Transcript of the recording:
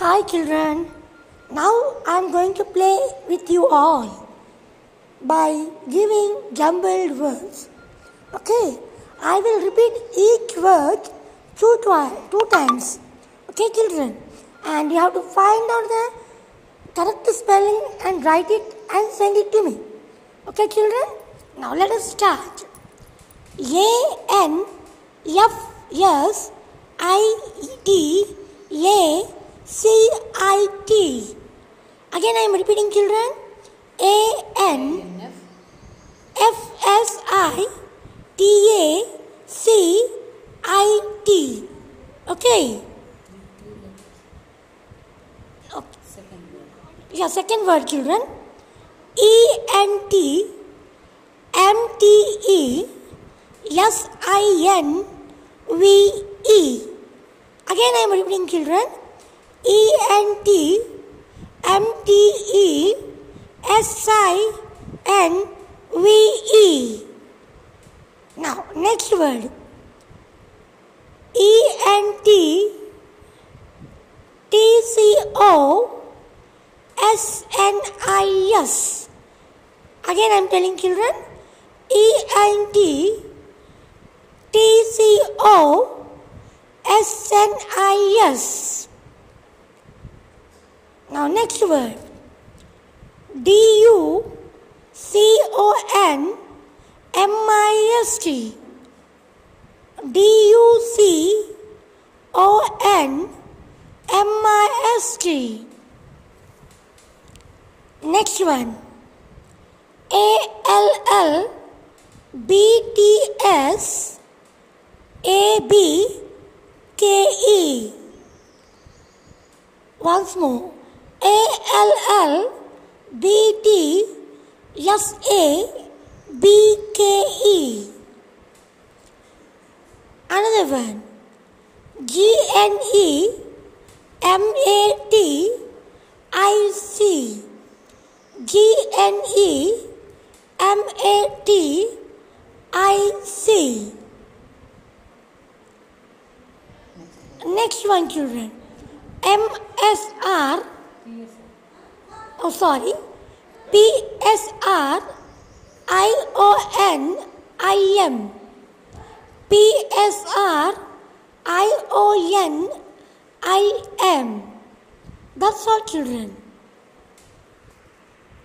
Hi children. Now I am going to play with you all by giving jumbled words. Okay, I will repeat each word two, twi- two times. Okay, children, and you have to find out the correct spelling and write it and send it to me. Okay, children. Now let us start. A N F S I T A C I T. Again, I am repeating, children. A N F S I T A C I T. Okay. okay. Yeah, second word, children. E N T M T E S I N V E. Again, I am repeating, children. E N T M T E S I N V E. Now, next word. E N T T C O S N I S. Again, I am telling children. E N T T C O S N I S. Now, next word D U C O N M I S T. D U C O N M I S T. Next one A L L B T S A B K E. Once more A L L B T S A B K E. Another one G N E M A T I C. G N E M A T I C. Next one, children. M S R. Oh, sorry. P S R I O N I M. P S R I O N I M. That's all, children.